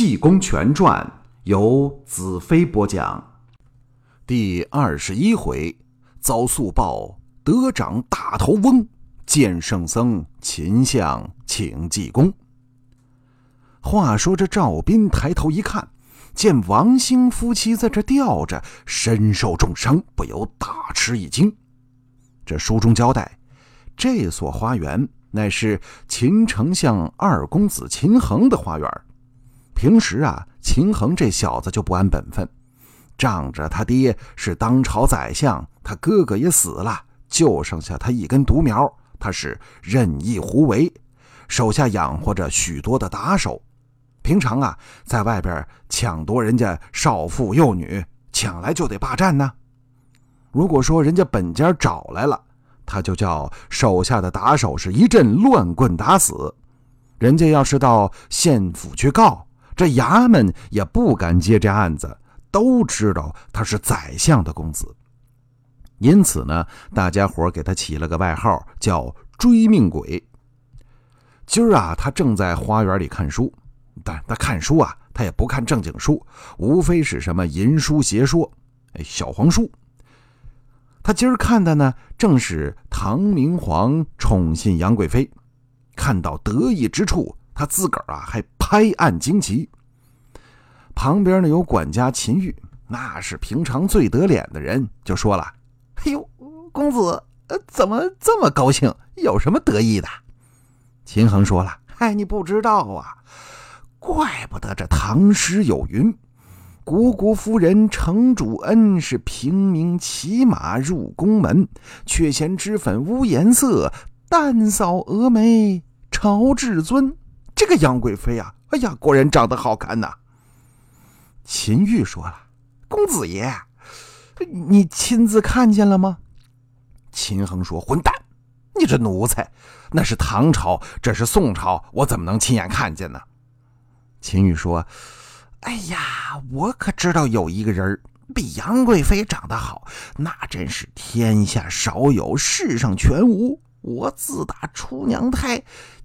济公全传》由子飞播讲，第二十一回，遭速报得掌大头翁，见圣僧秦相请济公。话说这赵斌抬头一看，见王兴夫妻在这吊着，身受重伤，不由大吃一惊。这书中交代，这所花园乃是秦丞相二公子秦衡的花园。平时啊，秦衡这小子就不安本分，仗着他爹是当朝宰相，他哥哥也死了，就剩下他一根独苗，他是任意胡为，手下养活着许多的打手。平常啊，在外边抢夺人家少妇幼女，抢来就得霸占呢。如果说人家本家找来了，他就叫手下的打手是一阵乱棍打死。人家要是到县府去告。这衙门也不敢接这案子，都知道他是宰相的公子，因此呢，大家伙给他起了个外号，叫“追命鬼”。今儿啊，他正在花园里看书，但他看书啊，他也不看正经书，无非是什么淫书邪说，哎，小黄书。他今儿看的呢，正是唐明皇宠信杨贵妃，看到得意之处。他自个儿啊还拍案惊奇。旁边呢有管家秦玉，那是平常最得脸的人，就说了：“哎呦，公子，呃，怎么这么高兴？有什么得意的？”秦衡说了：“哎，你不知道啊，怪不得这唐诗有云：‘国国夫人承主恩，是平民骑马入宫门，却嫌脂粉无颜色，淡扫蛾眉朝至尊。’”这个杨贵妃啊，哎呀，果然长得好看呐。秦玉说了：“公子爷，你亲自看见了吗？”秦衡说：“混蛋，你这奴才，那是唐朝，这是宋朝，我怎么能亲眼看见呢？”秦玉说：“哎呀，我可知道有一个人比杨贵妃长得好，那真是天下少有，世上全无。我自打出娘胎。”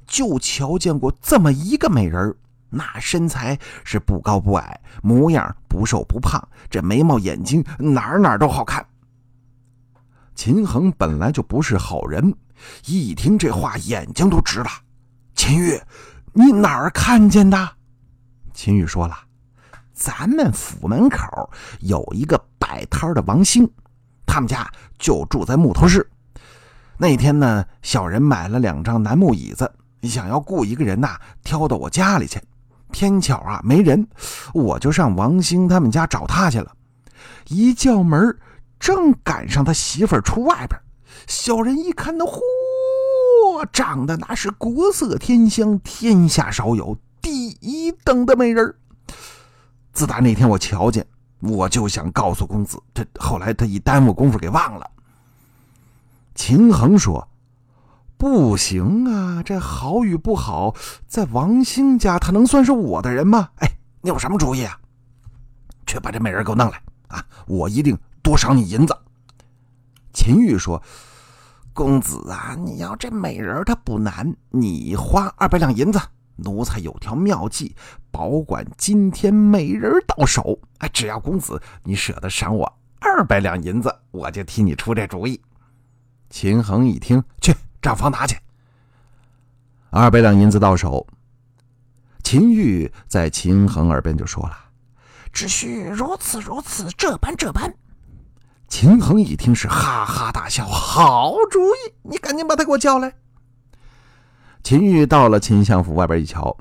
就瞧见过这么一个美人那身材是不高不矮，模样不瘦不胖，这眉毛眼睛哪哪都好看。秦衡本来就不是好人，一听这话眼睛都直了。秦玉，你哪儿看见的？秦玉说了，咱们府门口有一个摆摊的王兴，他们家就住在木头市。那天呢，小人买了两张楠木椅子。想要雇一个人呐，挑到我家里去。偏巧啊，没人，我就上王兴他们家找他去了。一叫门，正赶上他媳妇出外边。小人一看，那嚯，长得那是国色天香，天下少有，第一等的美人。自打那天我瞧见，我就想告诉公子，这后来他一耽误功夫给忘了。秦衡说。不行啊，这好与不好，在王兴家，他能算是我的人吗？哎，你有什么主意啊？去把这美人给我弄来啊！我一定多赏你银子。秦玉说：“公子啊，你要这美人，她不难，你花二百两银子，奴才有条妙计，保管今天美人到手。哎，只要公子你舍得赏我二百两银子，我就替你出这主意。”秦衡一听，去。账房拿去，二百两银子到手。秦玉在秦衡耳边就说了：“只需如此如此，这般这般。”秦衡一听是哈哈大笑：“好主意，你赶紧把他给我叫来。”秦玉到了秦相府外边一瞧，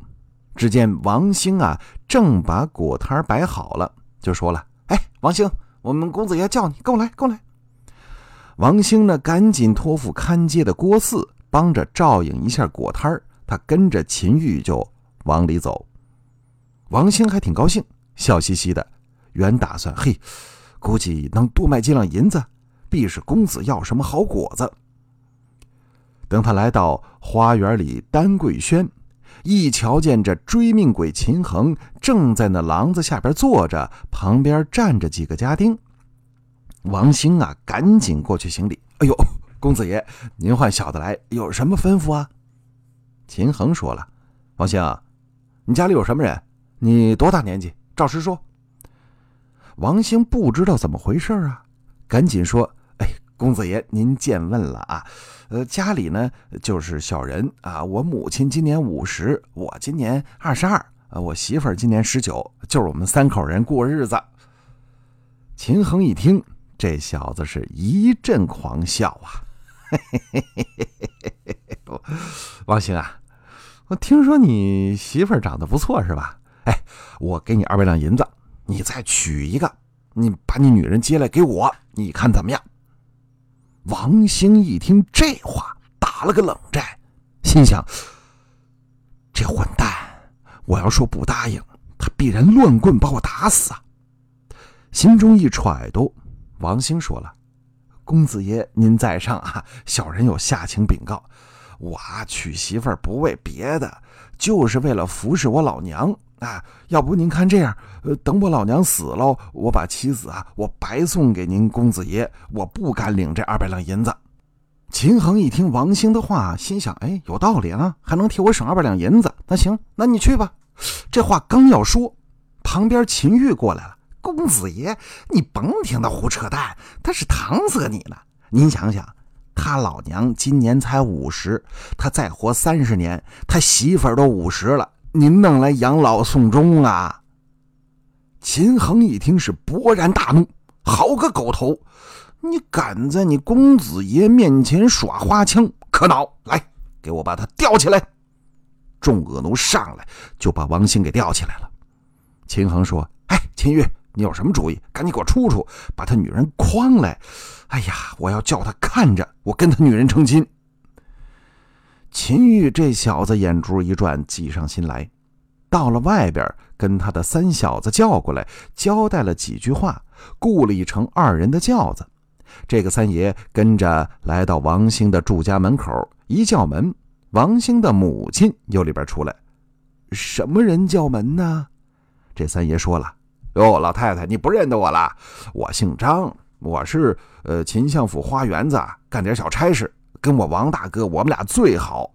只见王兴啊正把果摊摆好了，就说了：“哎，王兴，我们公子爷叫你，跟我来，跟我来。”王兴呢，赶紧托付看街的郭四帮着照应一下果摊他跟着秦玉就往里走。王兴还挺高兴，笑嘻嘻的，原打算嘿，估计能多卖几两银子，必是公子要什么好果子。等他来到花园里丹桂轩，一瞧见这追命鬼秦衡正在那廊子下边坐着，旁边站着几个家丁。王兴啊，赶紧过去行礼。哎呦，公子爷，您唤小的来，有什么吩咐啊？秦衡说了：“王兴，你家里有什么人？你多大年纪？照实说。王兴不知道怎么回事啊，赶紧说：“哎，公子爷，您见问了啊。呃，家里呢就是小人啊。我母亲今年五十，我今年二十二，我媳妇儿今年十九，就是我们三口人过日子。”秦衡一听，这小子是一阵狂笑啊！王兴啊，我听说你媳妇长得不错是吧？哎，我给你二百两银子。你再娶一个，你把你女人接来给我，你看怎么样？王兴一听这话，打了个冷战，心想：这混蛋，我要说不答应，他必然乱棍把我打死啊！心中一揣度，王兴说了：“公子爷您在上啊，小人有下情禀告，我娶媳妇儿不为别的，就是为了服侍我老娘。”啊，要不您看这样，呃，等我老娘死了，我把妻子啊，我白送给您公子爷，我不敢领这二百两银子。秦衡一听王兴的话，心想：哎，有道理啊，还能替我省二百两银子。那行，那你去吧。这话刚要说，旁边秦玉过来了。公子爷，你甭听他胡扯淡，他是搪塞你呢。您想想，他老娘今年才五十，他再活三十年，他媳妇儿都五十了。您弄来养老送终啊！秦衡一听是勃然大怒，好个狗头！你敢在你公子爷面前耍花枪，可恼！来，给我把他吊起来！众恶奴上来就把王兴给吊起来了。秦衡说：“哎，秦玉，你有什么主意？赶紧给我出出，把他女人诓来！哎呀，我要叫他看着我跟他女人成亲。”秦玉这小子眼珠一转，计上心来，到了外边，跟他的三小子叫过来，交代了几句话，雇了一乘二人的轿子。这个三爷跟着来到王兴的住家门口，一叫门，王兴的母亲由里边出来。什么人叫门呢？这三爷说了：“哟，老太太，你不认得我了？我姓张，我是呃秦相府花园子干点小差事。”跟我王大哥，我们俩最好。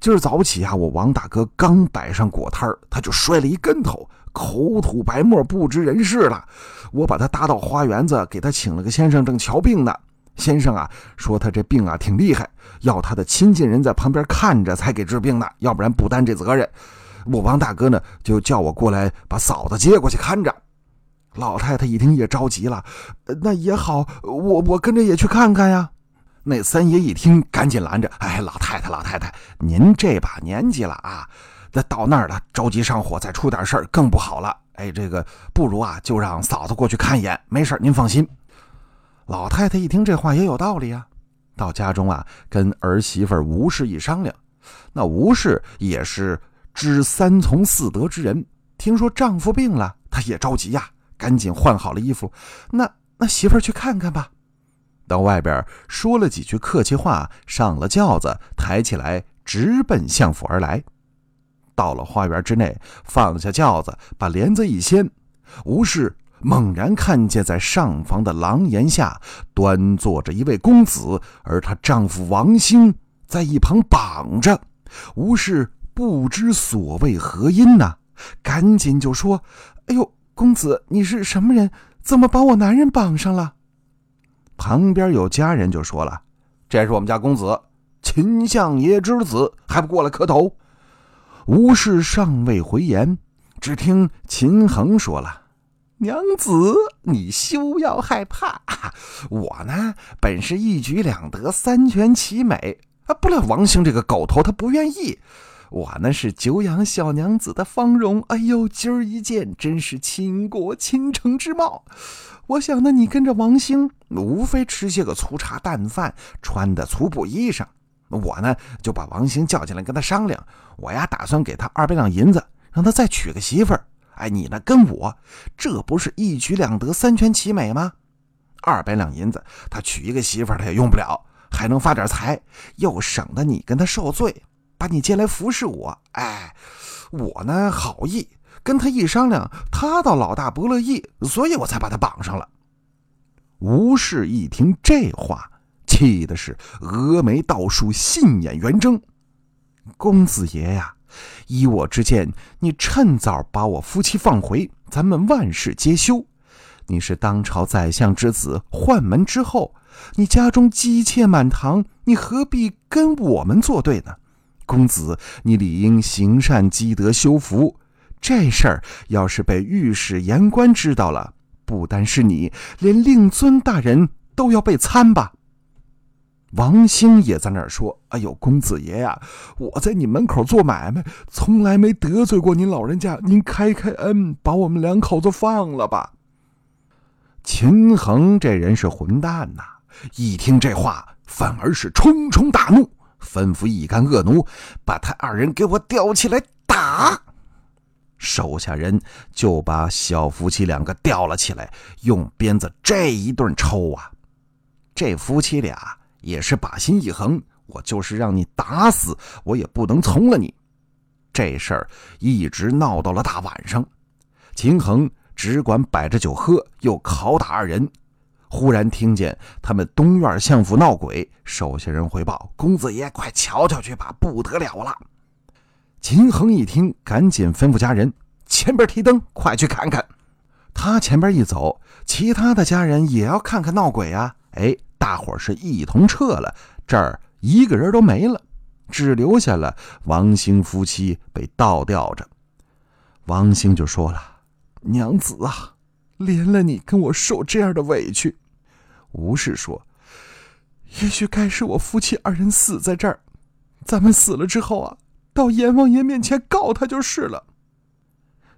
今儿早起啊，我王大哥刚摆上果摊他就摔了一跟头，口吐白沫，不知人事了。我把他搭到花园子，给他请了个先生，正瞧病呢。先生啊，说他这病啊挺厉害，要他的亲近人在旁边看着才给治病呢，要不然不担这责任。我王大哥呢，就叫我过来把嫂子接过去看着。老太太一听也着急了，那也好，我我跟着也去看看呀。那三爷一听，赶紧拦着：“哎，老太太，老太太，您这把年纪了啊，那到那儿了，着急上火，再出点事儿更不好了。哎，这个不如啊，就让嫂子过去看一眼，没事您放心。”老太太一听这话也有道理啊，到家中啊，跟儿媳妇吴氏一商量，那吴氏也是知三从四德之人，听说丈夫病了，她也着急呀，赶紧换好了衣服，那那媳妇儿去看看吧。到外边说了几句客气话，上了轿子，抬起来直奔相府而来。到了花园之内，放下轿子，把帘子一掀，吴氏猛然看见在上房的廊檐下端坐着一位公子，而她丈夫王兴在一旁绑着。吴氏不知所谓何因呐，赶紧就说：“哎呦，公子，你是什么人？怎么把我男人绑上了？”旁边有家人就说了：“这是我们家公子，秦相爷之子，还不过来磕头？”吴氏尚未回言，只听秦衡说了：“娘子，你休要害怕，我呢本是一举两得，三全其美啊！不料王兴这个狗头，他不愿意。我呢是久仰小娘子的芳容，哎呦，今儿一见，真是倾国倾城之貌。”我想呢，你跟着王兴，无非吃些个粗茶淡饭，穿的粗布衣裳。我呢，就把王兴叫进来跟他商量。我呀，打算给他二百两银子，让他再娶个媳妇儿。哎，你呢，跟我，这不是一举两得，三全其美吗？二百两银子，他娶一个媳妇儿，他也用不了，还能发点财，又省得你跟他受罪，把你接来服侍我。哎，我呢，好意。跟他一商量，他倒老大不乐意，所以我才把他绑上了。吴氏一听这话，气的是峨眉倒竖，杏眼圆睁。公子爷呀，依我之见，你趁早把我夫妻放回，咱们万事皆休。你是当朝宰相之子，宦门之后，你家中姬妾满堂，你何必跟我们作对呢？公子，你理应行善积德，修福。这事儿要是被御史言官知道了，不单是你，连令尊大人都要被参吧。王兴也在那儿说：“哎呦，公子爷呀，我在你门口做买卖，从来没得罪过您老人家，您开开恩，把我们两口子放了吧。”秦衡这人是混蛋呐，一听这话，反而是冲冲大怒，吩咐一干恶奴把他二人给我吊起来打。手下人就把小夫妻两个吊了起来，用鞭子这一顿抽啊！这夫妻俩。也是把心一横，我就是让你打死，我也不能从了你。这事儿一直闹到了大晚上，秦衡只管摆着酒喝，又拷打二人。忽然听见他们东院相府闹鬼，手下人回报：“公子爷，快瞧瞧去吧，不得了了！”秦衡一听，赶紧吩咐家人：“前边提灯，快去看看。”他前边一走，其他的家人也要看看闹鬼啊！哎。大伙是一同撤了，这儿一个人都没了，只留下了王兴夫妻被倒吊着。王兴就说了：“娘子啊，连了你跟我受这样的委屈。”吴氏说：“也许该是我夫妻二人死在这儿，咱们死了之后啊，到阎王爷面前告他就是了。”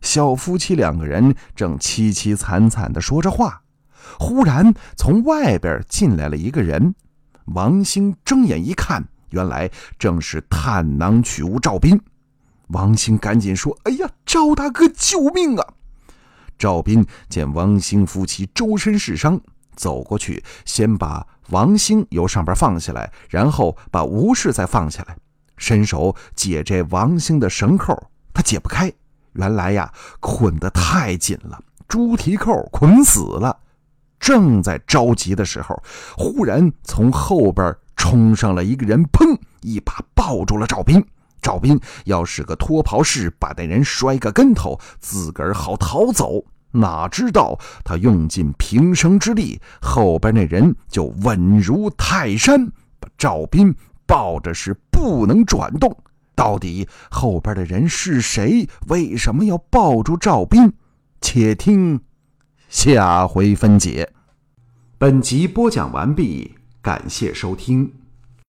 小夫妻两个人正凄凄惨惨的说着话。忽然，从外边进来了一个人。王兴睁眼一看，原来正是探囊取物赵斌。王兴赶紧说：“哎呀，赵大哥，救命啊！”赵斌见王兴夫妻周身是伤，走过去，先把王兴由上边放下来，然后把吴氏再放下来，伸手解这王兴的绳扣，他解不开。原来呀，捆得太紧了，猪蹄扣捆死了。正在着急的时候，忽然从后边冲上了一个人，砰！一把抱住了赵斌。赵斌要使个脱袍式，把那人摔个跟头，自个儿好逃走。哪知道他用尽平生之力，后边那人就稳如泰山，把赵斌抱着是不能转动。到底后边的人是谁？为什么要抱住赵斌？且听。下回分解。本集播讲完毕，感谢收听。